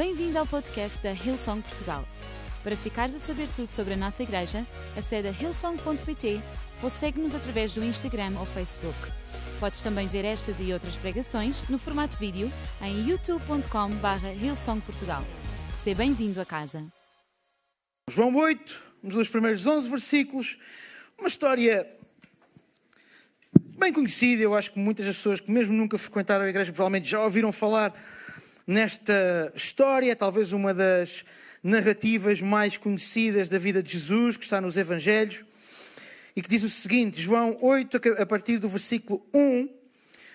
Bem-vindo ao podcast da Hillsong Portugal. Para ficares a saber tudo sobre a nossa igreja, acede a hillsong.pt ou segue-nos através do Instagram ou Facebook. Podes também ver estas e outras pregações no formato vídeo em youtube.com.br hillsongportugal. Seja bem-vindo a casa. João 8, nos primeiros 11 versículos, uma história bem conhecida. Eu acho que muitas das pessoas que, mesmo nunca frequentaram a igreja, provavelmente já ouviram falar nesta história, talvez uma das narrativas mais conhecidas da vida de Jesus, que está nos Evangelhos, e que diz o seguinte: João 8, a partir do versículo 1,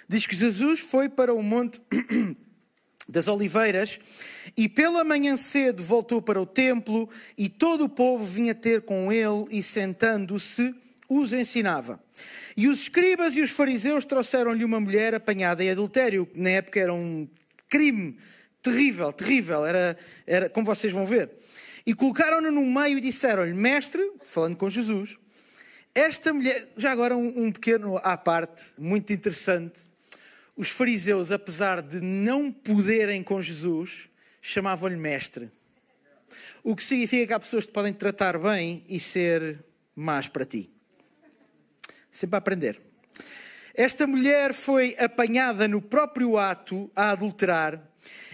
diz que Jesus foi para o Monte das Oliveiras e pela manhã cedo voltou para o templo e todo o povo vinha ter com ele e sentando-se os ensinava. E os escribas e os fariseus trouxeram-lhe uma mulher apanhada em adultério, que na época era um crime terrível, terrível, era, era como vocês vão ver. E colocaram-no no meio e disseram-lhe, mestre, falando com Jesus, esta mulher, já agora um, um pequeno à parte, muito interessante, os fariseus, apesar de não poderem com Jesus, chamavam-lhe mestre. O que significa que há pessoas que podem te tratar bem e ser más para ti. Sempre a aprender. Esta mulher foi apanhada no próprio ato a adulterar,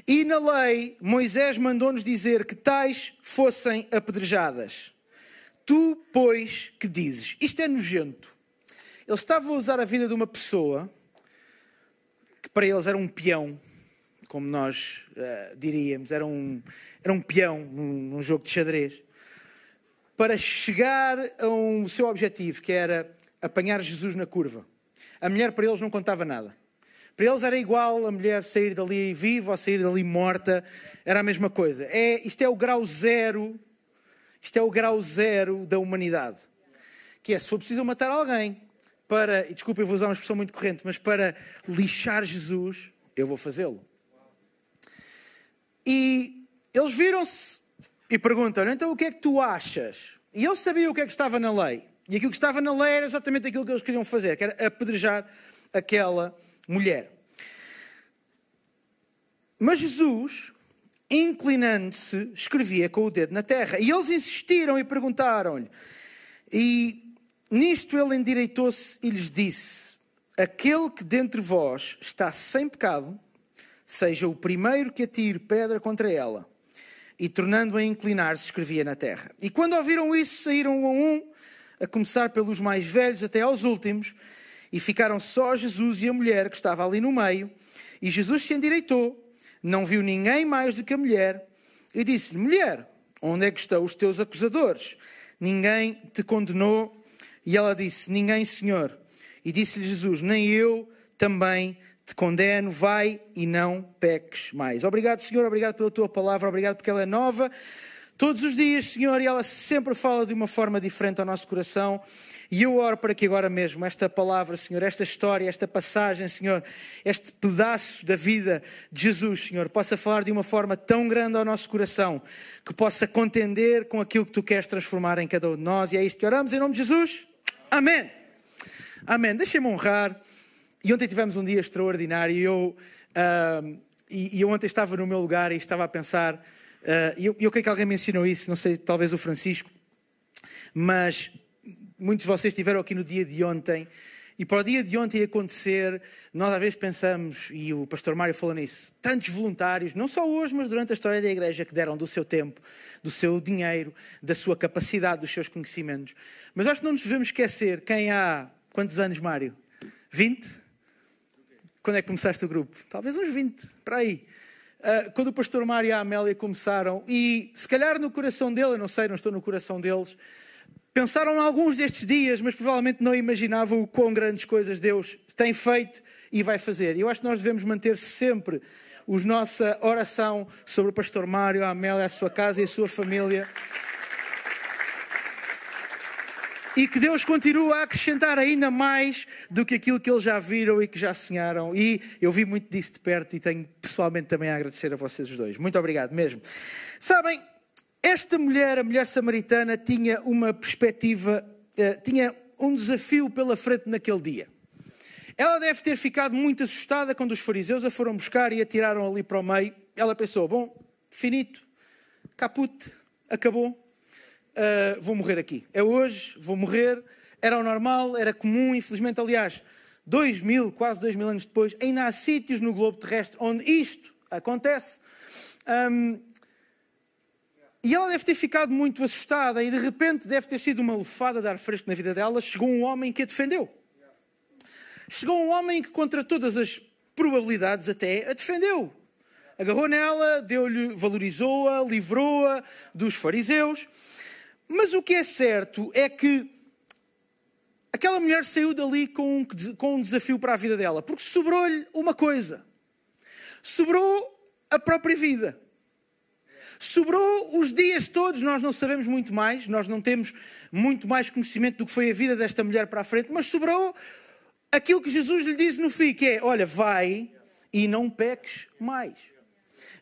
e na lei Moisés mandou-nos dizer que tais fossem apedrejadas. Tu, pois, que dizes? Isto é nojento. Ele estava a usar a vida de uma pessoa que para eles era um peão, como nós uh, diríamos, era um, era um peão num, num jogo de xadrez, para chegar a um seu objetivo, que era apanhar Jesus na curva. A mulher para eles não contava nada. Para eles era igual a mulher sair dali viva ou sair dali morta, era a mesma coisa. É, isto é o grau zero, isto é o grau zero da humanidade. Que é, se for preciso matar alguém para, e desculpa, eu vou usar uma expressão muito corrente, mas para lixar Jesus, eu vou fazê-lo. E eles viram-se e perguntam então o que é que tu achas? E ele sabia o que é que estava na lei. E aquilo que estava na lei era exatamente aquilo que eles queriam fazer, que era apedrejar aquela mulher. Mas Jesus, inclinando-se, escrevia com o dedo na terra. E eles insistiram e perguntaram-lhe. E nisto ele endireitou-se e lhes disse: Aquele que dentre vós está sem pecado, seja o primeiro que atire pedra contra ela. E tornando a inclinar-se, escrevia na terra. E quando ouviram isso, saíram um a um a começar pelos mais velhos até aos últimos, e ficaram só Jesus e a mulher que estava ali no meio. E Jesus se endireitou, não viu ninguém mais do que a mulher, e disse-lhe: Mulher, onde é que estão os teus acusadores? Ninguém te condenou? E ela disse: Ninguém, Senhor. E disse-lhe Jesus: Nem eu também te condeno, vai e não peques mais. Obrigado, Senhor, obrigado pela tua palavra, obrigado porque ela é nova. Todos os dias, Senhor, e ela sempre fala de uma forma diferente ao nosso coração. E eu oro para que agora mesmo esta palavra, Senhor, esta história, esta passagem, Senhor, este pedaço da vida de Jesus, Senhor, possa falar de uma forma tão grande ao nosso coração, que possa contender com aquilo que tu queres transformar em cada um de nós. E é isto que oramos em nome de Jesus. Amém. Amém. Deixem-me honrar. E ontem tivemos um dia extraordinário. E eu, uh, e, e eu ontem estava no meu lugar e estava a pensar Uh, eu, eu creio que alguém me ensinou isso, não sei, talvez o Francisco, mas muitos de vocês estiveram aqui no dia de ontem. E para o dia de ontem acontecer, nós às vezes pensamos, e o pastor Mário falou nisso, tantos voluntários, não só hoje, mas durante a história da igreja, que deram do seu tempo, do seu dinheiro, da sua capacidade, dos seus conhecimentos. Mas acho que não nos devemos esquecer quem há, quantos anos, Mário? 20? Quando é que começaste o grupo? Talvez uns 20, para aí. Uh, quando o pastor Mário e a Amélia começaram, e se calhar no coração dele, eu não sei, não estou no coração deles, pensaram em alguns destes dias, mas provavelmente não imaginavam o quão grandes coisas Deus tem feito e vai fazer. Eu acho que nós devemos manter sempre a nossa oração sobre o pastor Mário, a Amélia, a sua casa e a sua família. E que Deus continua a acrescentar ainda mais do que aquilo que eles já viram e que já sonharam. E eu vi muito disso de perto e tenho pessoalmente também a agradecer a vocês os dois. Muito obrigado mesmo. Sabem, esta mulher, a mulher samaritana, tinha uma perspectiva, uh, tinha um desafio pela frente naquele dia. Ela deve ter ficado muito assustada quando os fariseus a foram buscar e a tiraram ali para o meio. Ela pensou: bom, finito, caput, acabou, uh, vou morrer aqui. É hoje, vou morrer. Era o normal, era comum, infelizmente, aliás, dois mil, quase dois mil anos depois, ainda há sítios no globo terrestre onde isto acontece. Um, e ela deve ter ficado muito assustada e de repente deve ter sido uma lufada de ar fresco na vida dela. Chegou um homem que a defendeu. Chegou um homem que, contra todas as probabilidades, até a defendeu. Agarrou nela, deu-lhe, valorizou-a, livrou-a dos fariseus. Mas o que é certo é que aquela mulher saiu dali com um, com um desafio para a vida dela, porque sobrou-lhe uma coisa: sobrou a própria vida. Sobrou os dias todos, nós não sabemos muito mais, nós não temos muito mais conhecimento do que foi a vida desta mulher para a frente, mas sobrou aquilo que Jesus lhe disse no fim, que é: olha, vai e não peques mais.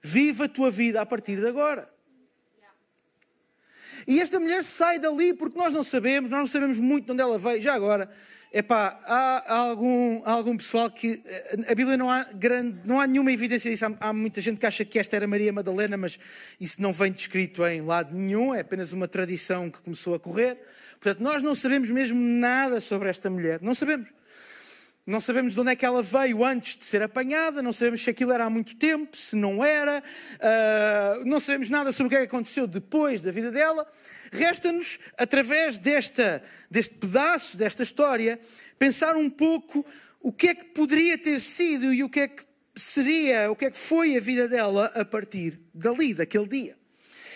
Viva a tua vida a partir de agora. E esta mulher sai dali porque nós não sabemos, nós não sabemos muito de onde ela veio. Já agora, epá, há, há, algum, há algum pessoal que. Eh, a Bíblia não há, grande, não há nenhuma evidência disso. Há, há, muita gente que acha que esta era Maria Madalena, mas isso não vem descrito em lado nenhum, é apenas uma tradição que começou a correr. Portanto, nós não sabemos mesmo nada sobre esta mulher. Não sabemos. Não sabemos de onde é que ela veio antes de ser apanhada, não sabemos se aquilo era há muito tempo, se não era, uh, não sabemos nada sobre o que é que aconteceu depois da vida dela. Resta-nos, através desta, deste pedaço, desta história, pensar um pouco o que é que poderia ter sido e o que é que seria, o que é que foi a vida dela a partir dali, daquele dia.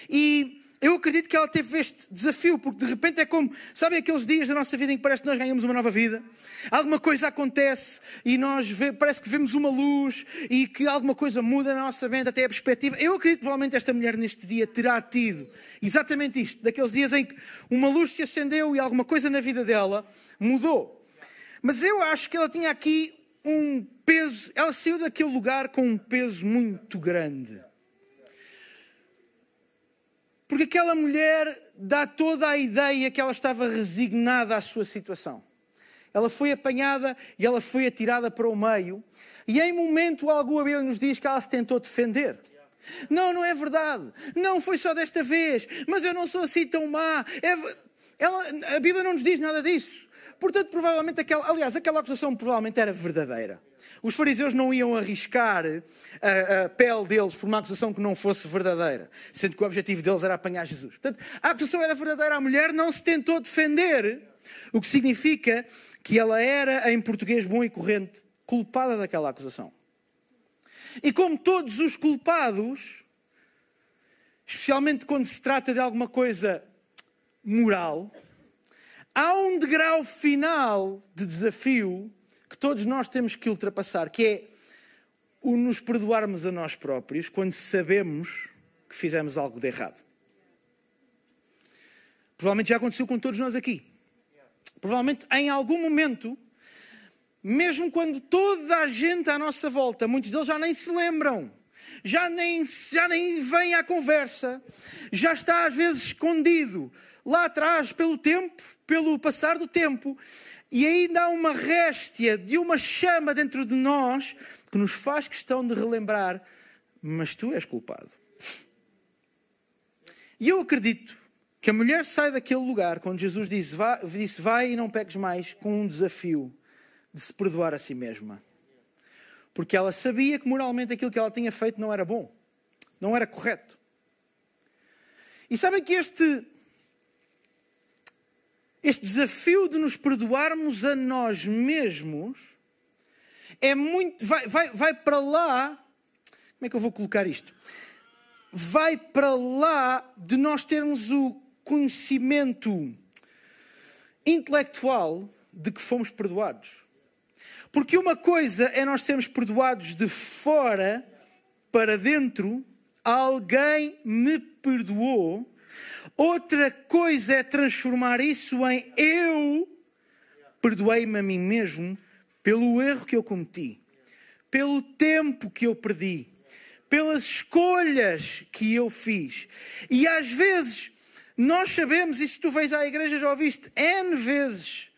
E eu acredito que ela teve este desafio, porque de repente é como, sabem aqueles dias da nossa vida em que parece que nós ganhamos uma nova vida? Alguma coisa acontece e nós vê, parece que vemos uma luz e que alguma coisa muda na nossa mente, até a perspectiva. Eu acredito que provavelmente esta mulher neste dia terá tido exatamente isto, daqueles dias em que uma luz se acendeu e alguma coisa na vida dela mudou. Mas eu acho que ela tinha aqui um peso, ela saiu daquele lugar com um peso muito grande. Porque aquela mulher dá toda a ideia que ela estava resignada à sua situação. Ela foi apanhada e ela foi atirada para o meio. E em momento algum a Bíblia nos diz que ela se tentou defender. Não, não é verdade. Não foi só desta vez. Mas eu não sou assim tão má. É... Ela... a Bíblia não nos diz nada disso. Portanto, provavelmente aquela, aliás, aquela acusação provavelmente era verdadeira. Os fariseus não iam arriscar a, a, pele deles por uma acusação que não fosse verdadeira, sendo que o objetivo deles era apanhar Jesus. Portanto, a acusação era verdadeira, a mulher não se tentou defender, o que significa que ela era, em português bom e corrente, culpada daquela acusação. E como todos os culpados, especialmente quando se trata de alguma coisa moral, há um degrau final de desafio que todos nós temos que ultrapassar, que é o nos perdoarmos a nós próprios quando sabemos que fizemos algo de errado. Provavelmente já aconteceu com todos nós aqui. Provavelmente em algum momento, mesmo quando toda a gente à nossa volta, muitos deles já nem se lembram, já nem, já nem vem à conversa, já está às vezes escondido lá atrás pelo tempo, pelo passar do tempo, e ainda há uma réstia de uma chama dentro de nós que nos faz questão de relembrar: mas tu és culpado. E eu acredito que a mulher sai daquele lugar quando Jesus disse vai, disse, vai e não peques mais, com um desafio de se perdoar a si mesma. Porque ela sabia que moralmente aquilo que ela tinha feito não era bom, não era correto. E sabem que este este desafio de nos perdoarmos a nós mesmos é muito. Vai, vai, vai para lá. Como é que eu vou colocar isto? Vai para lá de nós termos o conhecimento intelectual de que fomos perdoados. Porque uma coisa é nós sermos perdoados de fora para dentro, alguém me perdoou Outra coisa é transformar isso em eu perdoei-me a mim mesmo pelo erro que eu cometi, pelo tempo que eu perdi, pelas escolhas que eu fiz. E às vezes nós sabemos, e se tu vens à igreja já ouviste N vezes,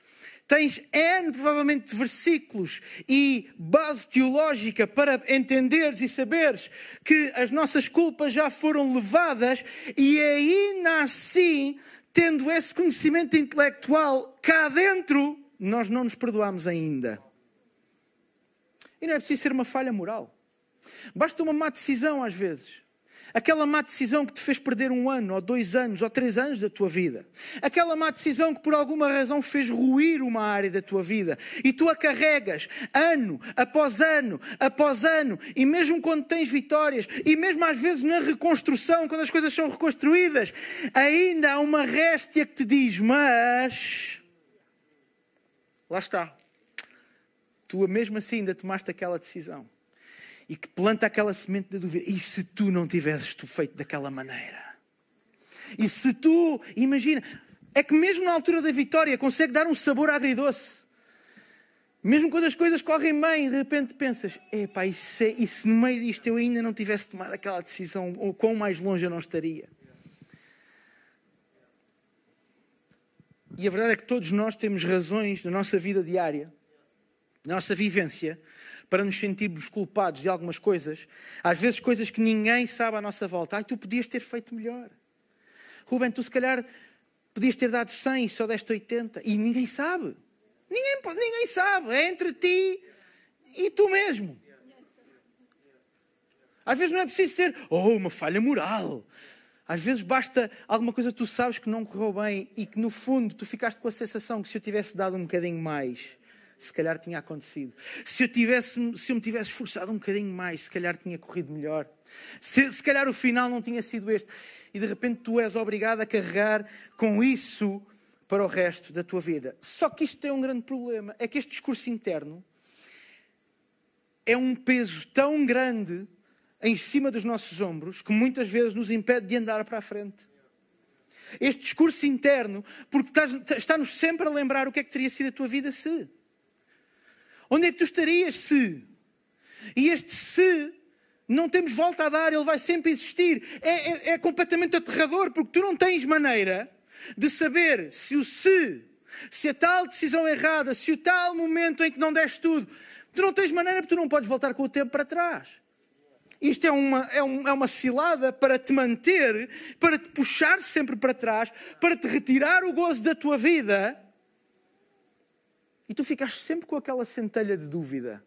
tens N, provavelmente, versículos e base teológica para entenderes e saberes que as nossas culpas já foram levadas e ainda assim, tendo esse conhecimento intelectual cá dentro, nós não nos perdoamos ainda. E não é preciso ser uma falha moral. Basta uma má decisão às vezes. Aquela má decisão que te fez perder um ano, ou dois anos, ou três anos da tua vida. Aquela má decisão que por alguma razão fez ruir uma área da tua vida. E tu a carregas ano após ano após ano. E mesmo quando tens vitórias, e mesmo às vezes na reconstrução, quando as coisas são reconstruídas, ainda há uma réstia que te diz: Mas. Lá está. Tu mesmo assim ainda tomaste aquela decisão e que planta aquela semente da dúvida. E se tu não tivesses tu feito daquela maneira? E se tu, imagina, é que mesmo na altura da vitória consegue dar um sabor agridoce. Mesmo quando as coisas correm bem, de repente pensas: epá, e se, e se no meio disto eu ainda não tivesse tomado aquela decisão, ou quão mais longe eu não estaria? E a verdade é que todos nós temos razões na nossa vida diária, na nossa vivência, para nos sentirmos culpados de algumas coisas, às vezes coisas que ninguém sabe à nossa volta. Ai, tu podias ter feito melhor. Rubem, tu se calhar podias ter dado 100 e só deste 80. E ninguém sabe. Ninguém, ninguém sabe. É entre ti e tu mesmo. Às vezes não é preciso ser, oh, uma falha moral. Às vezes basta alguma coisa que tu sabes que não correu bem e que no fundo tu ficaste com a sensação que se eu tivesse dado um bocadinho mais, se calhar tinha acontecido. Se eu, tivesse, se eu me tivesse esforçado um bocadinho mais, se calhar tinha corrido melhor. Se, se calhar o final não tinha sido este. E de repente tu és obrigado a carregar com isso para o resto da tua vida. Só que isto tem um grande problema: é que este discurso interno é um peso tão grande em cima dos nossos ombros que muitas vezes nos impede de andar para a frente. Este discurso interno, porque está-nos sempre a lembrar o que é que teria sido a tua vida se. Onde é que tu estarias se? E este se não temos volta a dar, ele vai sempre existir. É, é, é, completamente aterrador, porque tu não tens maneira de saber se o se, se a tal decisão errada, se o tal momento em que não deste tudo, tu não tens maneira porque tu não podes voltar com o tempo para trás. Isto é uma, é, um, é uma cilada para te manter, para te puxar sempre para trás, para te retirar o gozo da tua vida e tu ficaste sempre com aquela centelha de dúvida.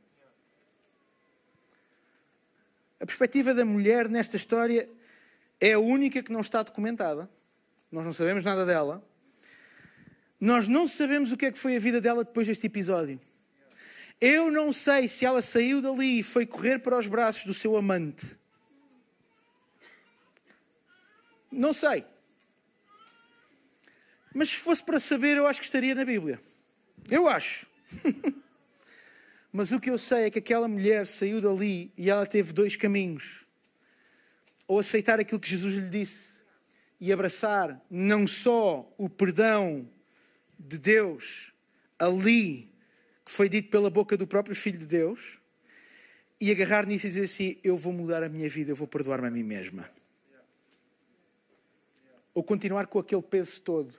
A perspectiva da mulher nesta história é a única que não está documentada. Nós não sabemos nada dela. Nós não sabemos o que é que foi a vida dela depois deste episódio. Eu não sei se ela saiu dali e foi correr para os braços do seu amante. Não sei. Mas se fosse para saber, eu acho que estaria na Bíblia. Eu acho. Mas o que eu sei é que aquela mulher saiu dali e ela teve dois caminhos. Ou aceitar aquilo que Jesus lhe disse e abraçar não só o perdão de Deus ali, que foi dito pela boca do próprio Filho de Deus, e agarrar nisso e dizer assim: Eu vou mudar a minha vida, eu vou perdoar-me a mim mesma. Ou continuar com aquele peso todo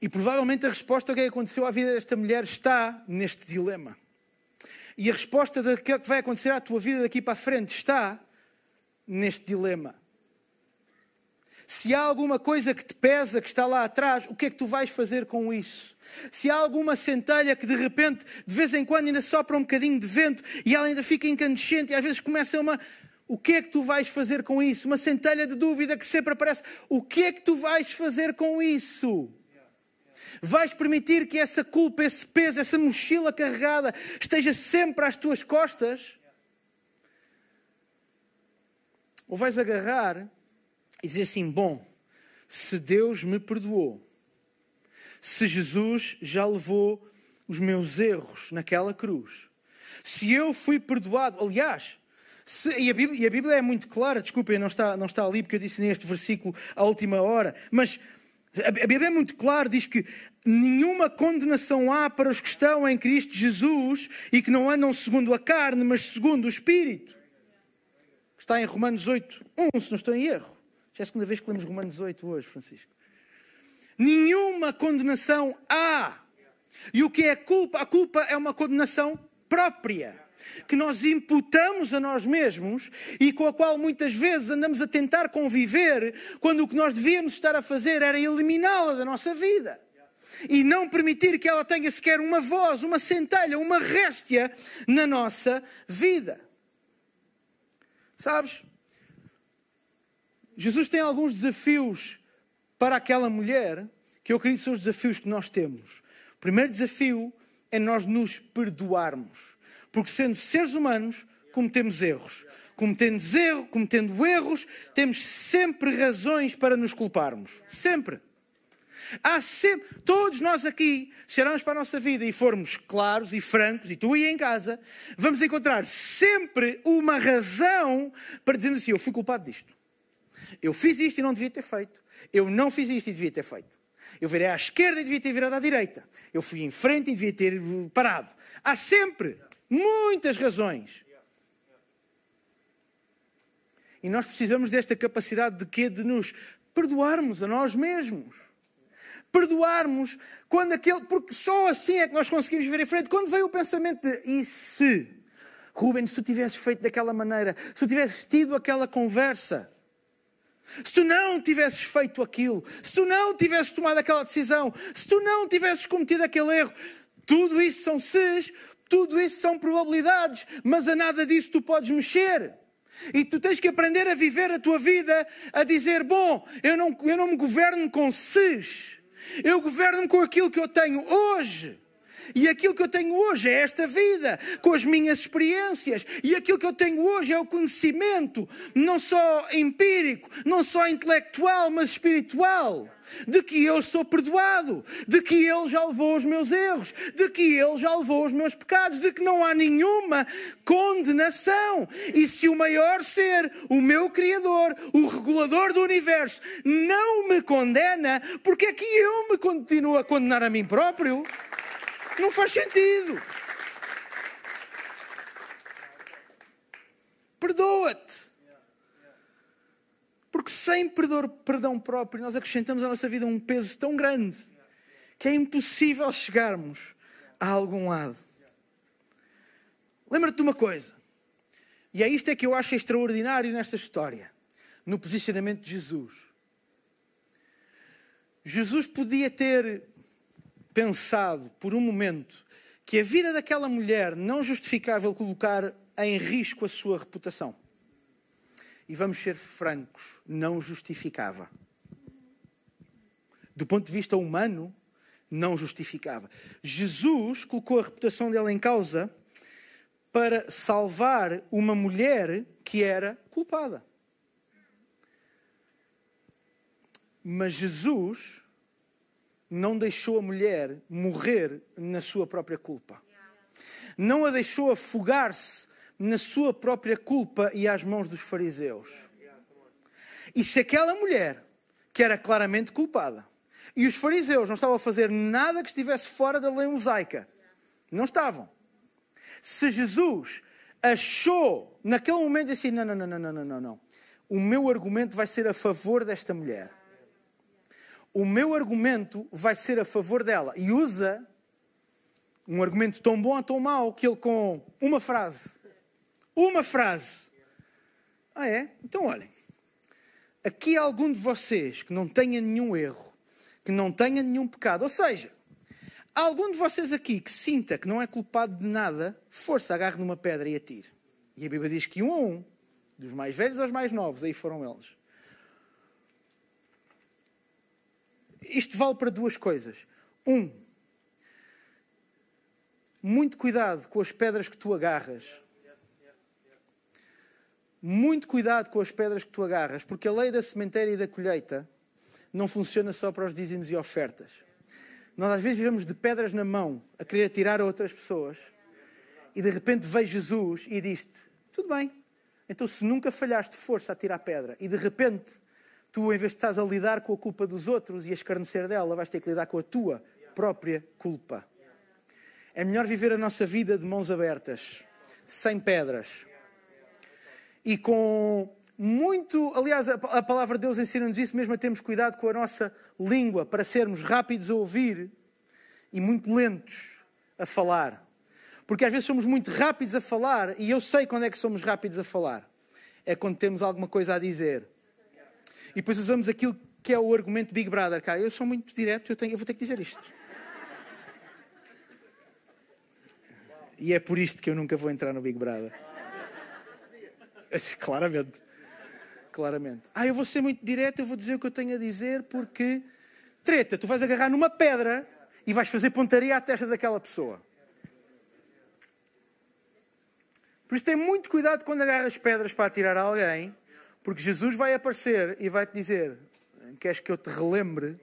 e provavelmente a resposta ao que aconteceu à vida desta mulher está neste dilema. E a resposta do que vai acontecer à tua vida daqui para a frente está neste dilema. Se há alguma coisa que te pesa, que está lá atrás, o que é que tu vais fazer com isso? Se há alguma centelha que de repente, de vez em quando, ainda sopra um bocadinho de vento e ela ainda fica incandescente e às vezes começa uma. O que é que tu vais fazer com isso? Uma centelha de dúvida que sempre aparece. O que é que tu vais fazer com isso? Vais permitir que essa culpa, esse peso, essa mochila carregada esteja sempre às tuas costas? Ou vais agarrar e dizer assim: bom, se Deus me perdoou, se Jesus já levou os meus erros naquela cruz, se eu fui perdoado, aliás, se, e, a Bíblia, e, a Bíblia, é muito clara, desculpem, não está, não está ali porque eu disse neste versículo à última hora, mas a Bíblia é muito clara, diz que nenhuma condenação há para os que estão em Cristo Jesus e que não andam segundo a carne, mas segundo o Espírito. Está em Romanos 8, 1, se não estou em erro. Já é a segunda vez que lemos Romanos 8 hoje, Francisco. Nenhuma condenação há. E o que é culpa? A culpa é uma condenação própria que nós imputamos a nós mesmos e com a qual muitas vezes andamos a tentar conviver, quando o que nós devíamos estar a fazer era eliminá-la da nossa vida. E não permitir que ela tenha sequer uma voz, uma centelha, uma réstia na nossa vida. Sabes? Jesus tem alguns desafios para aquela mulher que eu acredito são os desafios que nós temos. O primeiro desafio é nós nos perdoarmos. Porque sendo seres humanos, cometemos erros. Cometendo, erro, cometendo erros, temos sempre razões para nos culparmos. Sempre. Há sempre, todos nós aqui, se olharmos para a nossa vida e formos claros e francos, e tu aí em casa, vamos encontrar sempre uma razão para dizermos assim: eu fui culpado disto. Eu fiz isto e não devia ter feito. Eu não fiz isto e devia ter feito. Eu virei à esquerda e devia ter virado à direita. Eu fui em frente e devia ter parado. Há sempre muitas razões. E nós precisamos desta capacidade de quê? De nos perdoarmos a nós mesmos. Perdoarmos quando aquele. Porque só assim é que nós conseguimos ver em frente. Quando veio o pensamento de e se? Rubens, se tu tivesses feito daquela maneira, se tu tivesses tido aquela conversa, se tu não tivesses feito aquilo, se tu não tivesses tomado aquela decisão, se tu não tivesses cometido aquele erro, tudo isso são ses, tudo isso são probabilidades, mas a nada disso tu podes mexer. E tu tens que aprender a viver a tua vida a dizer: Bom, eu não, eu não me governo com ses, eu governo com aquilo que eu tenho hoje. E aquilo que eu tenho hoje é esta vida, com as minhas experiências. E aquilo que eu tenho hoje é o conhecimento, não só empírico, não só intelectual, mas espiritual. De que eu sou perdoado, de que Ele já levou os meus erros, de que Ele já levou os meus pecados, de que não há nenhuma condenação. E se o maior ser, o meu Criador, o regulador do universo, não me condena, porque é que eu me continuo a condenar a mim próprio? Não faz sentido. Perdoa-te. Porque sem perdão próprio, nós acrescentamos à nossa vida um peso tão grande que é impossível chegarmos a algum lado. Lembra-te de uma coisa, e é isto é que eu acho extraordinário nesta história, no posicionamento de Jesus. Jesus podia ter pensado por um momento que a vida daquela mulher não justificava ele colocar em risco a sua reputação. E vamos ser francos, não justificava. Do ponto de vista humano, não justificava. Jesus colocou a reputação dela em causa para salvar uma mulher que era culpada. Mas Jesus não deixou a mulher morrer na sua própria culpa. Não a deixou afogar-se na sua própria culpa e às mãos dos fariseus. E se aquela mulher, que era claramente culpada, e os fariseus não estavam a fazer nada que estivesse fora da lei mosaica, não estavam. Se Jesus achou naquele momento assim: não, não, não, não, não, não, não. O meu argumento vai ser a favor desta mulher o meu argumento vai ser a favor dela. E usa um argumento tão bom ou tão mau que ele, com uma frase, uma frase. Ah, é? Então olhem. Aqui há algum de vocês que não tenha nenhum erro, que não tenha nenhum pecado. Ou seja, há algum de vocês aqui que sinta que não é culpado de nada, força, agarre numa pedra e atire. E a Bíblia diz que um a um, dos mais velhos aos mais novos, aí foram eles. Isto vale para duas coisas. Um, muito cuidado com as pedras que tu agarras. Muito cuidado com as pedras que tu agarras, porque a lei da sementeira e da colheita não funciona só para os dízimos e ofertas. Nós às vezes vivemos de pedras na mão a querer tirar a outras pessoas e de repente vem Jesus e diz-te: Tudo bem, então se nunca falhaste força a tirar pedra e de repente tu, em vez de estás a lidar com a culpa dos outros e a escarnecer dela, vais ter que lidar com a tua própria culpa. É melhor viver a nossa vida de mãos abertas, sem pedras e com muito, aliás, a, palavra de Deus ensina-nos isso mesmo a termos cuidado com a nossa língua para sermos rápidos a ouvir e muito lentos a falar. Porque às vezes somos muito rápidos a falar e eu sei quando é que somos rápidos a falar. É quando temos alguma coisa a dizer. E depois usamos aquilo que é o argumento Big Brother. Cá, eu sou muito direto, eu, tenho, eu vou ter que dizer isto. E é por isto que eu nunca vou entrar no Big Brother. Claramente claramente. Ah, eu vou ser muito direto, eu vou dizer o que eu tenho a dizer, porque treta, tu vais agarrar numa pedra e vais fazer pontaria à testa daquela pessoa. Por isso tem muito cuidado quando agarras pedras para atirar a alguém, porque Jesus vai aparecer e vai te dizer: Queres que eu te relembre?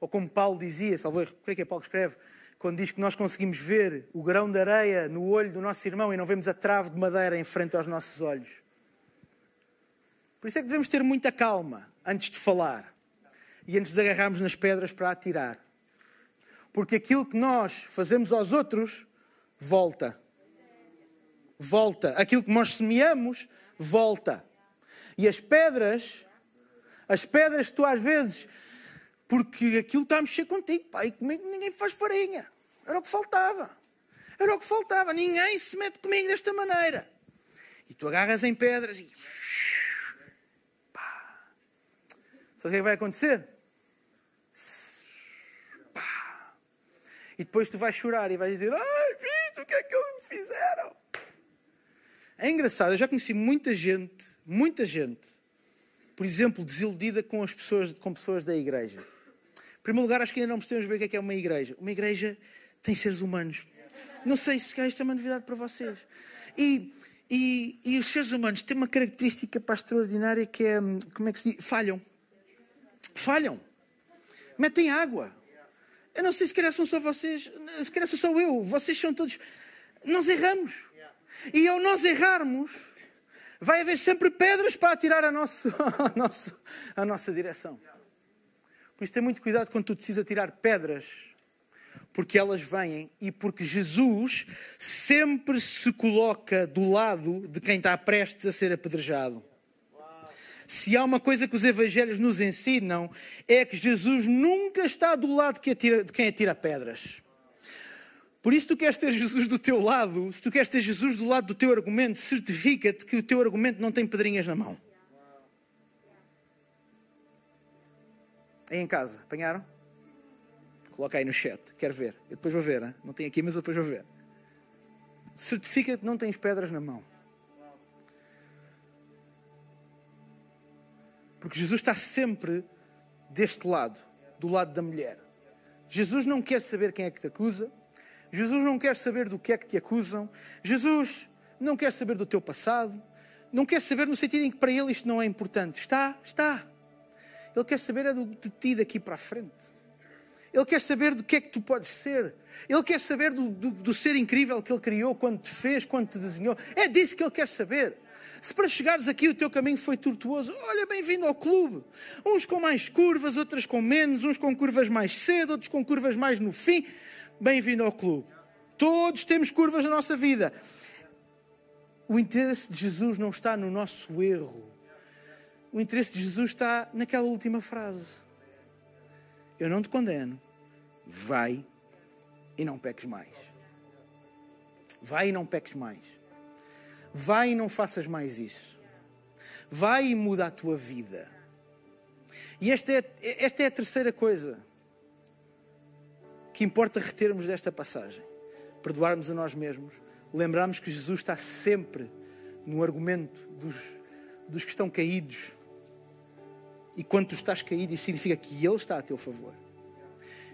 Ou como Paulo dizia, salvo por é que é Paulo que escreve? Quando diz que nós conseguimos ver o grão de areia no olho do nosso irmão e não vemos a trave de madeira em frente aos nossos olhos. Por isso é que devemos ter muita calma antes de falar e antes de agarrarmos nas pedras para atirar. Porque aquilo que nós fazemos aos outros volta. Volta. Aquilo que nós semeamos volta. E as pedras, as pedras tu às vezes, porque aquilo está a mexer contigo, pá, e comigo ninguém faz farinha. Era o que faltava. Era o que faltava. Ninguém se mete comigo desta maneira. E tu agarras em pedras e Sabe o que, é que vai acontecer? Pá. E depois tu vais chorar e vais dizer: Ai, visto o que é que fizeram? É engraçado, eu já conheci muita gente, muita gente, por exemplo, desiludida com as pessoas, com pessoas da igreja. Em primeiro lugar, acho que ainda não percebemos bem o que é, é uma igreja. Uma igreja tem seres humanos. Não sei se isto é uma novidade para vocês. E, e, e os seres humanos têm uma característica para extraordinária que é, hum, como é que se diz? Falham falham. Metem água. Eu não sei se calhar são só vocês, se calhar sou só eu, vocês são todos. Nós erramos. E ao nós errarmos, vai haver sempre pedras para atirar a, nosso, a, nosso, a nossa direção. Por isso, tem muito cuidado quando tu decides tirar pedras, porque elas vêm e porque Jesus sempre se coloca do lado de quem está prestes a ser apedrejado. Se há uma coisa que os evangelhos nos ensinam, é que Jesus nunca está do lado de quem atira pedras. Por isso, tu queres ter Jesus do teu lado, se tu queres ter Jesus do lado do teu argumento, certifica-te que o teu argumento não tem pedrinhas na mão. Aí em casa, apanharam? Coloca aí no chat, quero ver. Eu depois vou ver, hein? não tenho aqui, mas eu depois vou ver. Certifica que não tens pedras na mão. Porque Jesus está sempre deste lado, do lado da mulher. Jesus não quer saber quem é que te acusa. Jesus não quer saber do que é que te acusam. Jesus não quer saber do teu passado. Não quer saber no sentido em que para ele isto não é importante. Está, está. Ele quer saber é de ti daqui para a frente. Ele quer saber do que é que tu podes ser. Ele quer saber do, do, do ser incrível que ele criou, quando te fez, quando te desenhou. É disso que ele quer saber. Se para chegares aqui o teu caminho foi tortuoso, olha, bem-vindo ao clube. Uns com mais curvas, outras com menos, uns com curvas mais cedo, outros com curvas mais no fim. Bem-vindo ao clube. Todos temos curvas na nossa vida. O interesse de Jesus não está no nosso erro. O interesse de Jesus está naquela última frase. Eu não te condeno. Vai e não peques mais. Vai e não peques mais. Vai e não faças mais isso. Vai e muda a tua vida. E esta é, esta é a terceira coisa que importa retermos desta passagem. Perdoarmos a nós mesmos. Lembrarmos que Jesus está sempre no argumento dos, dos que estão caídos. E quando tu estás caído, isso significa que Ele está a teu favor.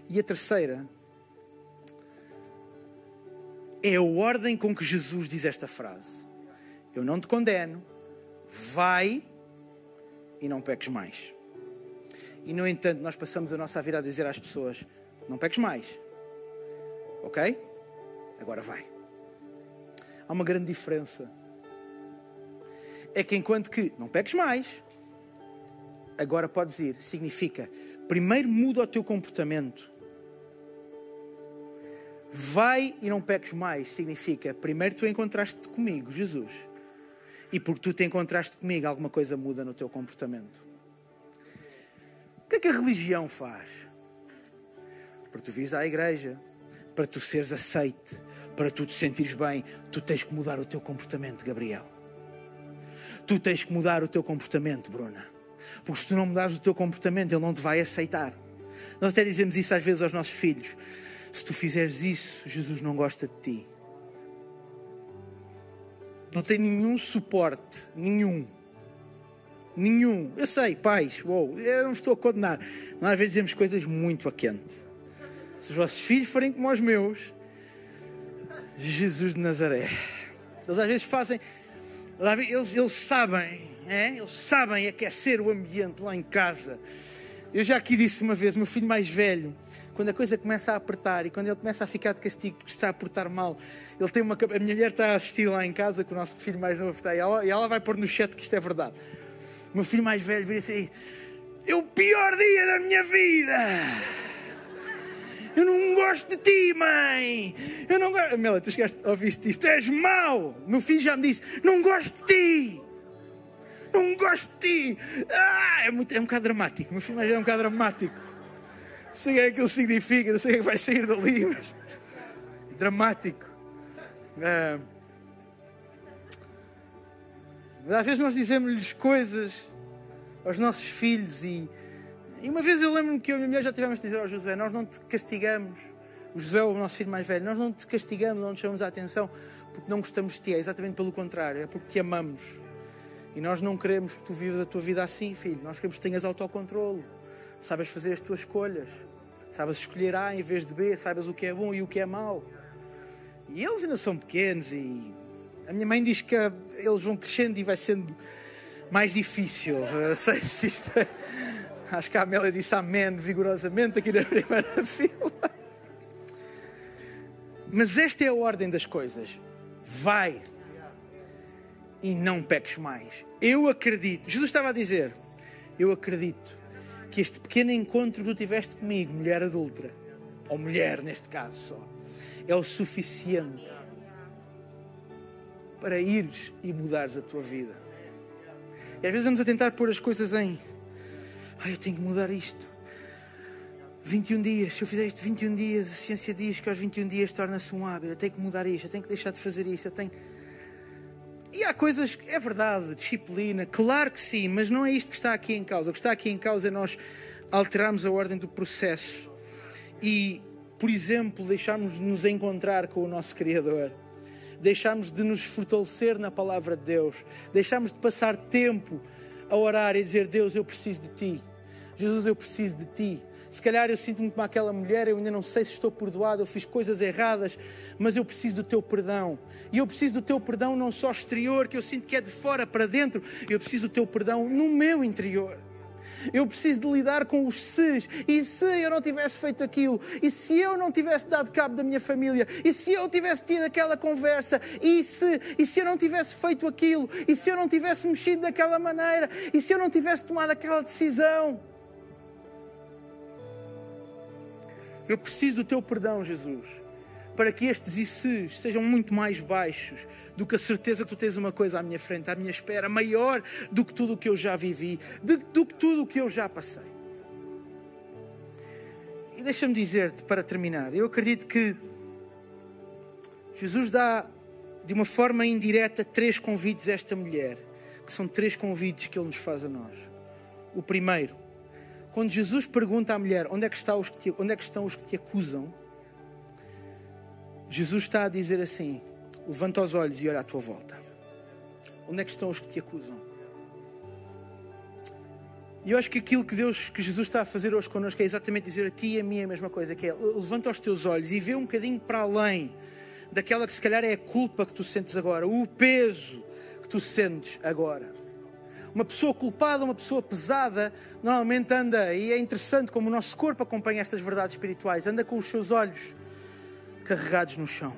E a terceira é a ordem com que Jesus diz esta frase. Eu não te condeno, vai e não peques mais. E no entanto, nós passamos a nossa vida a dizer às pessoas: não peques mais. Ok? Agora vai. Há uma grande diferença. É que enquanto que não peques mais, agora podes ir, significa primeiro muda o teu comportamento. Vai e não peques mais, significa primeiro tu encontraste-te comigo, Jesus e porque tu te encontraste comigo, alguma coisa muda no teu comportamento. O que é que a religião faz? Para tu vires à igreja, para tu seres aceite, para tu te sentires bem, tu tens que mudar o teu comportamento, Gabriel. Tu tens que mudar o teu comportamento, Bruna. Porque se tu não mudares o teu comportamento, ele não te vai aceitar. Nós até dizemos isso às vezes aos nossos filhos. Se tu fizeres isso, Jesus não gosta de ti. Não tem nenhum suporte, nenhum. Nenhum. Eu sei, pais, uou, eu não estou a condenar. Nós às vezes dizemos coisas muito a quente. Se os vossos filhos forem como os meus, Jesus de Nazaré. Eles às vezes fazem, eles, eles sabem, é? eles sabem aquecer o ambiente lá em casa. Eu já aqui disse uma vez, meu filho mais velho, quando a coisa começa a apertar e quando ele começa a ficar de castigo porque está a portar mal, ele tem uma. A minha mulher está a assistir lá em casa, que o nosso filho mais novo está, e ela, e ela vai pôr no chat que isto é verdade. O meu filho mais velho vira assim: é o pior dia da minha vida! Eu não gosto de ti, mãe. Eu não gosto. Mela, tu chegaste, ouviste isto. Tu és mau. Meu filho já me disse: Não gosto de ti. Não gosto de ti. Ah, é, muito, é um bocado dramático. Meu filho mais é um bocado dramático. Não sei o que é que aquilo significa, não sei o que é que vai sair dali, mas. Dramático. Ah, às vezes nós dizemos-lhes coisas aos nossos filhos e e uma vez eu lembro-me que eu e a minha mulher já tivemos de dizer ao José: Nós não te castigamos. O José é o nosso filho mais velho. Nós não te castigamos, não te chamamos a atenção porque não gostamos de ti. É exatamente pelo contrário. É porque te amamos. E nós não queremos que tu vivas a tua vida assim, filho. Nós queremos que tenhas autocontrole. Sabes fazer as tuas escolhas. Sabes escolher A em vez de B. Sabes o que é bom e o que é mau. E eles ainda são pequenos e a minha mãe diz que eles vão crescendo e vai sendo mais difícil. Eu sei se isto é Acho que a Amélia disse amém vigorosamente aqui na primeira fila. Mas esta é a ordem das coisas. Vai e não peques mais. Eu acredito. Jesus estava a dizer: Eu acredito que este pequeno encontro que tu tiveste comigo, mulher adulta, ou mulher neste caso só, é o suficiente para ires e mudares a tua vida. E às vezes vamos a tentar pôr as coisas em Ai, eu tenho que mudar isto. 21 dias, se eu fizer isto 21 dias, a ciência diz que aos 21 dias torna-se um hábito. Eu tenho que mudar isto, eu tenho que deixar de fazer isto, eu tenho. E há coisas, é verdade, disciplina, claro que sim, mas não é isto que está aqui em causa. O que está aqui em causa é nós alterarmos a ordem do processo e, por exemplo, deixarmos de nos encontrar com o nosso Criador, deixarmos de nos fortalecer na palavra de Deus, deixarmos de passar tempo a orar e dizer: Deus, eu preciso de ti. Jesus, eu preciso de ti. Se calhar eu sinto-me como aquela mulher, eu ainda não sei se estou perdoado, eu fiz coisas erradas, mas eu preciso do teu perdão. E eu preciso do teu perdão não só exterior, que eu sinto que é de fora para dentro, eu preciso do teu perdão no meu interior. Eu preciso de lidar com os se's. E se eu não tivesse feito aquilo? E se eu não tivesse dado cabo da minha família? E se eu tivesse tido aquela conversa? E se, e se eu não tivesse feito aquilo? E se eu não tivesse mexido daquela maneira? E se eu não tivesse tomado aquela decisão? Eu preciso do teu perdão, Jesus para que estes ICs sejam muito mais baixos do que a certeza que tu tens uma coisa à minha frente, à minha espera, maior do que tudo o que eu já vivi, do que tudo o que eu já passei. E deixa-me dizer-te, para terminar, eu acredito que Jesus dá de uma forma indireta três convites a esta mulher, que são três convites que Ele nos faz a nós. O primeiro, quando Jesus pergunta à mulher onde é que, está os que te, onde é que estão os que te acusam, Jesus está a dizer assim: levanta os olhos e olha à tua volta. Onde é que estão os que te acusam? E eu acho que aquilo que Deus, que Jesus está a fazer hoje connosco é exatamente dizer a ti e a mim a mesma coisa, que é levanta os teus olhos e vê um bocadinho para além daquela que se calhar é a culpa que tu sentes agora, o peso que tu sentes agora. Uma pessoa culpada, uma pessoa pesada, normalmente anda, e é interessante como o nosso corpo acompanha estas verdades espirituais, anda com os seus olhos carregados no chão.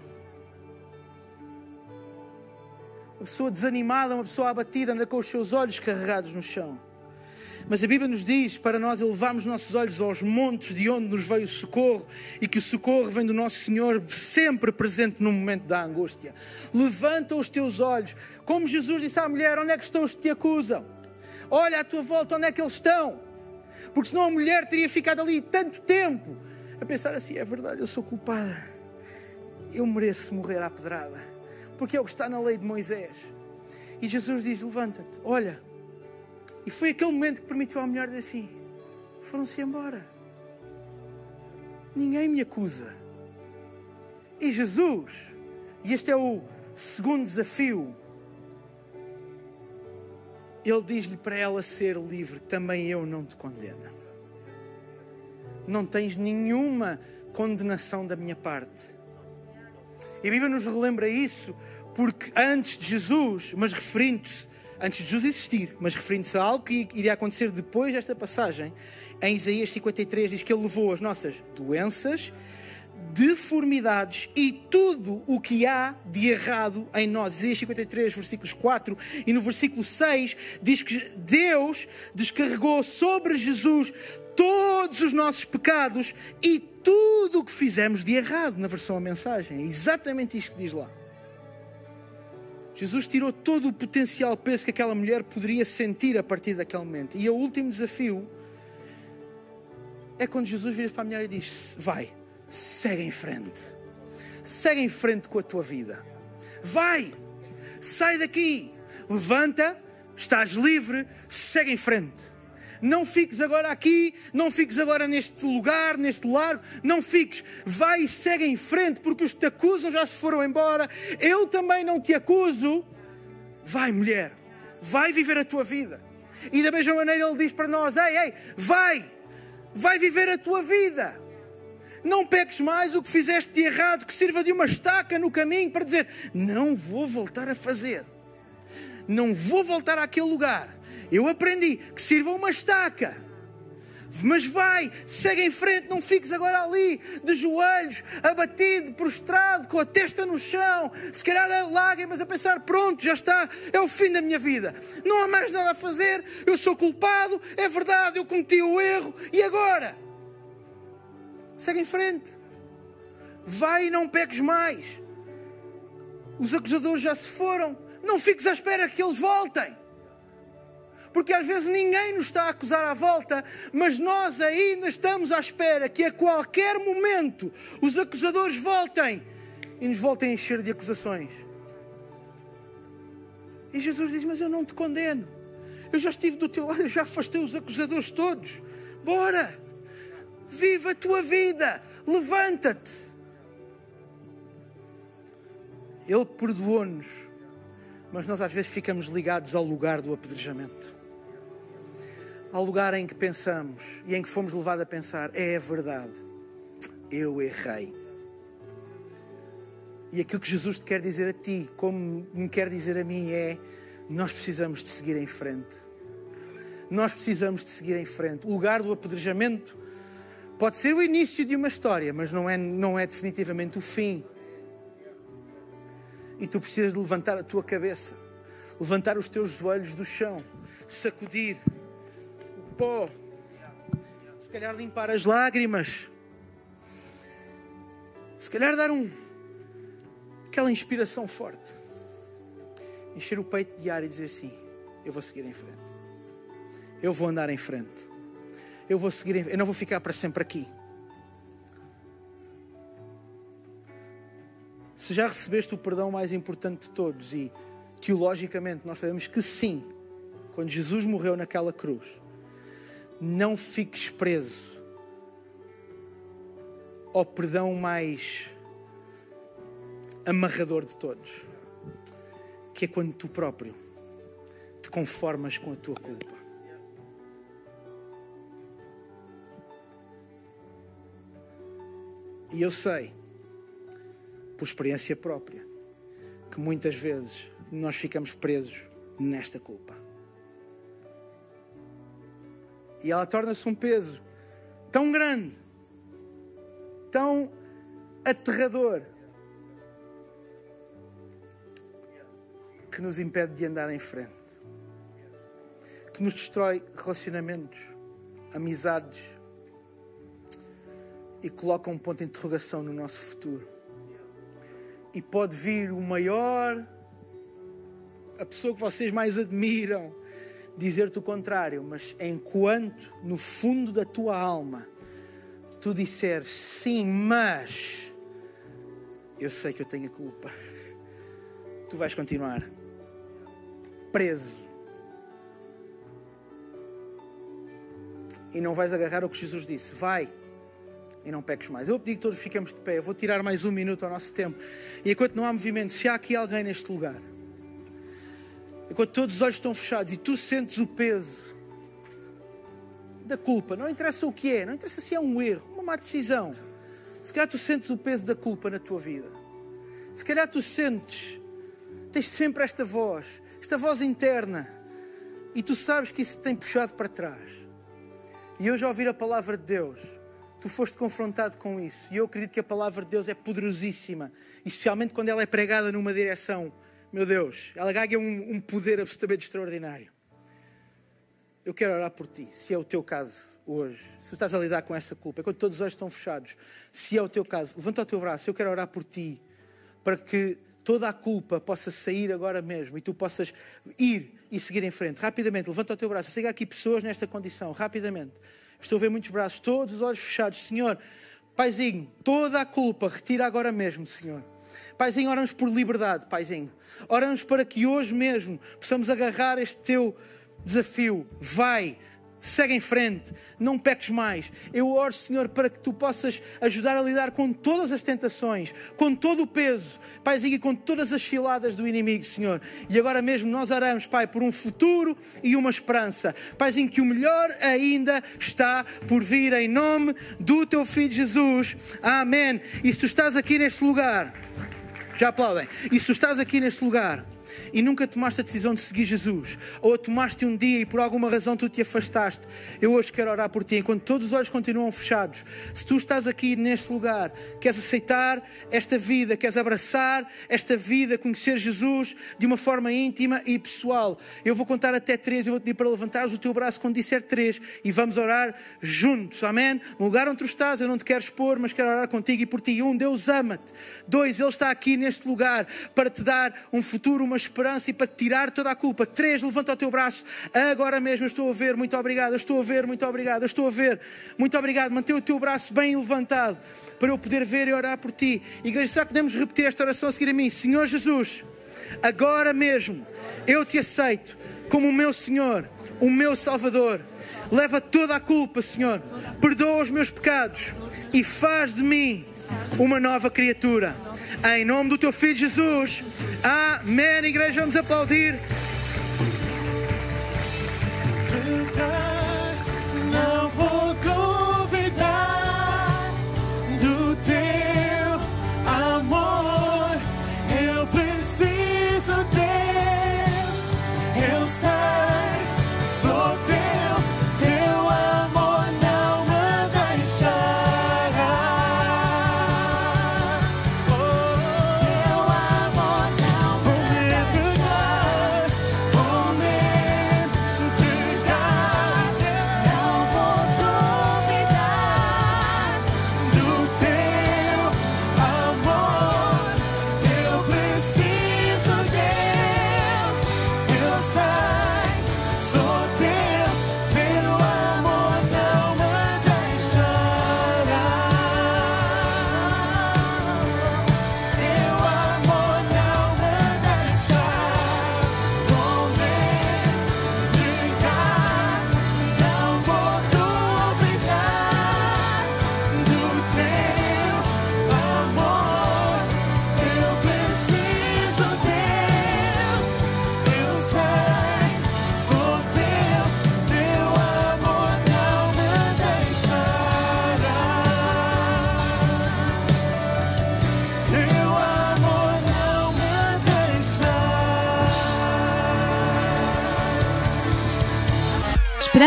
Uma pessoa desanimada, uma pessoa abatida, anda com os seus olhos carregados no chão. Mas a Bíblia nos diz para nós elevarmos nossos olhos aos montes de onde nos veio o socorro e que o socorro vem do nosso Senhor sempre presente no momento da angústia. Levanta os teus olhos, como Jesus disse à mulher: Onde é que estão os que te acusam? Olha à tua volta, onde é que eles estão? Porque senão a mulher teria ficado ali tanto tempo a pensar assim: é verdade, eu sou culpada, eu mereço morrer à pedrada, porque é o que está na lei de Moisés. E Jesus diz: Levanta-te, olha e foi aquele momento que permitiu à mulher dizer assim: foram-se embora. Ninguém me acusa. E Jesus, e este é o segundo desafio, ele diz-lhe para ela ser livre: também eu não te condeno. Não tens nenhuma condenação da minha parte. E a Bíblia nos relembra isso porque antes de Jesus, mas referindo-se antes de Jesus existir, mas referindo-se a algo que iria acontecer depois desta passagem, em Isaías 53 diz que ele levou as nossas doenças, deformidades e tudo o que há de errado em nós. Isaías 53, versículos 4 e no versículo 6 diz que Deus descarregou sobre Jesus todos os nossos pecados e tudo o que fizemos de errado, na versão a mensagem. É exatamente isto que diz lá. Jesus tirou todo o potencial peso que aquela mulher poderia sentir a partir daquele momento. E o último desafio é quando Jesus vira para a mulher e diz: Vai, segue em frente. Segue em frente com a tua vida. Vai, sai daqui, levanta, estás livre, segue em frente não fiques agora aqui, não fiques agora neste lugar, neste largo, não fiques. Vai e segue em frente, porque os que te acusam já se foram embora. Eu também não te acuso. Vai, mulher, vai viver a tua vida. E da mesma maneira ele diz para nós: ei, ei, vai, vai viver a tua vida. Não peques mais o que fizeste de errado, que sirva de uma estaca no caminho para dizer: não vou voltar a fazer não vou voltar àquele lugar. Eu aprendi que sirva uma estaca. Mas vai, segue em frente, não fiques agora ali, de joelhos, abatido, prostrado, com a testa no chão, se calhar a lágrimas, a pensar: pronto, já está, é o fim da minha vida, não há mais nada a fazer, eu sou culpado, é verdade, eu cometi o erro, e agora? Segue em frente, vai e não peques mais. Os acusadores já se foram, não fiques à espera que eles voltem. Porque às vezes ninguém nos está a acusar à volta, mas nós ainda estamos à espera que a qualquer momento os acusadores voltem e nos voltem a encher de acusações. E Jesus diz: Mas eu não te condeno. Eu já estive do teu lado, eu já afastei os acusadores todos. Bora! Viva a tua vida! Levanta-te! Ele perdoou-nos mas nós às vezes ficamos ligados ao lugar do apedrejamento. Ao lugar em que pensamos e em que fomos levados a pensar: é verdade, eu errei. E aquilo que Jesus te quer dizer a ti, como me quer dizer a mim, é: nós precisamos de seguir em frente. Nós precisamos de seguir em frente. O lugar do apedrejamento pode ser o início de uma história, mas não é, não é definitivamente o fim. E tu precisas levantar a tua cabeça, levantar os teus joelhos do chão, sacudir o pó, se calhar limpar as lágrimas, se calhar dar um aquela inspiração forte, encher o peito de ar e dizer assim: eu vou seguir em frente, eu vou andar em frente, eu vou seguir, em... eu não vou ficar para sempre aqui. Se já recebeste o perdão mais importante de todos e teologicamente nós sabemos que sim, quando Jesus morreu naquela cruz, não fiques preso ao perdão mais amarrador de todos, que é quando tu próprio te conformas com a tua culpa. E eu sei por experiência própria, que muitas vezes nós ficamos presos nesta culpa. E ela torna-se um peso tão grande, tão aterrador, que nos impede de andar em frente, que nos destrói relacionamentos, amizades e coloca um ponto de interrogação no nosso futuro. E pode vir o maior, a pessoa que vocês mais admiram, dizer-te o contrário, mas enquanto no fundo da tua alma tu disseres sim, mas eu sei que eu tenho a culpa, tu vais continuar preso. E não vais agarrar o que Jesus disse. Vai e não peques mais. Eu pedi que todos fiquemos de pé. Eu vou tirar mais um minuto ao nosso tempo. E enquanto não há movimento, se há aqui alguém neste lugar, enquanto todos os olhos estão fechados e tu sentes o peso da culpa, não interessa o que é, não interessa se é um erro, uma má decisão. Se calhar tu sentes o peso da culpa na tua vida. Se calhar tu sentes, tens sempre esta voz, esta voz interna, e tu sabes que isso te tem puxado para trás. E hoje, ao ouvir a palavra de Deus, tu foste confrontado com isso. E eu acredito que a palavra de Deus é poderosíssima, especialmente quando ela é pregada numa direção. Meu Deus, ela ganha um, um poder absolutamente extraordinário. Eu quero orar por ti, se é o teu caso hoje, se tu estás a lidar com essa culpa, enquanto todos os olhos estão fechados, se é o teu caso, levanta o teu braço, eu quero orar por ti, para que toda a culpa possa sair agora mesmo e tu possas ir e seguir em frente. Rapidamente, levanta o teu braço. Chega aqui pessoas nesta condição, rapidamente. Estou a ver muitos braços, todos os olhos fechados. Senhor, Paizinho, toda a culpa, retira agora mesmo, Senhor. Paizinho, oramos por liberdade, Paizinho. Oramos para que hoje mesmo possamos agarrar este teu desafio. Vai, segue em frente, não peques mais. Eu oro, Senhor, para que tu possas ajudar a lidar com todas as tentações, com todo o peso, Paizinho, e com todas as ciladas do inimigo, Senhor. E agora mesmo nós oramos, Pai, por um futuro e uma esperança. Paizinho, que o melhor ainda está por vir em nome do teu Filho Jesus. Amém. E se tu estás aqui neste lugar, já aplaudem. E se tu estás aqui neste lugar, e nunca tomaste a decisão de seguir Jesus, ou a tomaste um dia e por alguma razão tu te afastaste, eu hoje quero orar por ti. Enquanto todos os olhos continuam fechados, se tu estás aqui neste lugar, queres aceitar esta vida, queres abraçar esta vida, conhecer Jesus de uma forma íntima e pessoal, eu vou contar até três, eu vou te pedir para levantares o teu braço quando disser três e vamos orar juntos, amém? No lugar onde tu estás, eu não te quero expor, mas quero orar contigo e por ti. Um, Deus ama-te. Dois, Ele está aqui neste lugar para te dar um futuro, uma esperança e para tirar toda a culpa. Três, levanta o teu braço. Agora mesmo eu estou a ver, muito obrigado. Estou a ver, muito obrigado. Estou a ver, muito obrigado. Mantém o teu braço bem levantado para eu poder ver e orar por ti. Igreja, será que podemos repetir esta oração a seguir a mim? Senhor Jesus, agora mesmo eu te aceito como o meu Senhor, o meu Salvador. Leva toda a culpa, Senhor. Perdoa os meus pecados e faz de mim uma nova criatura. Em nome do teu filho Jesus. Amém. Igreja, vamos aplaudir. Não vou duvidar do teu amor. Eu preciso, Deus. Eu sei,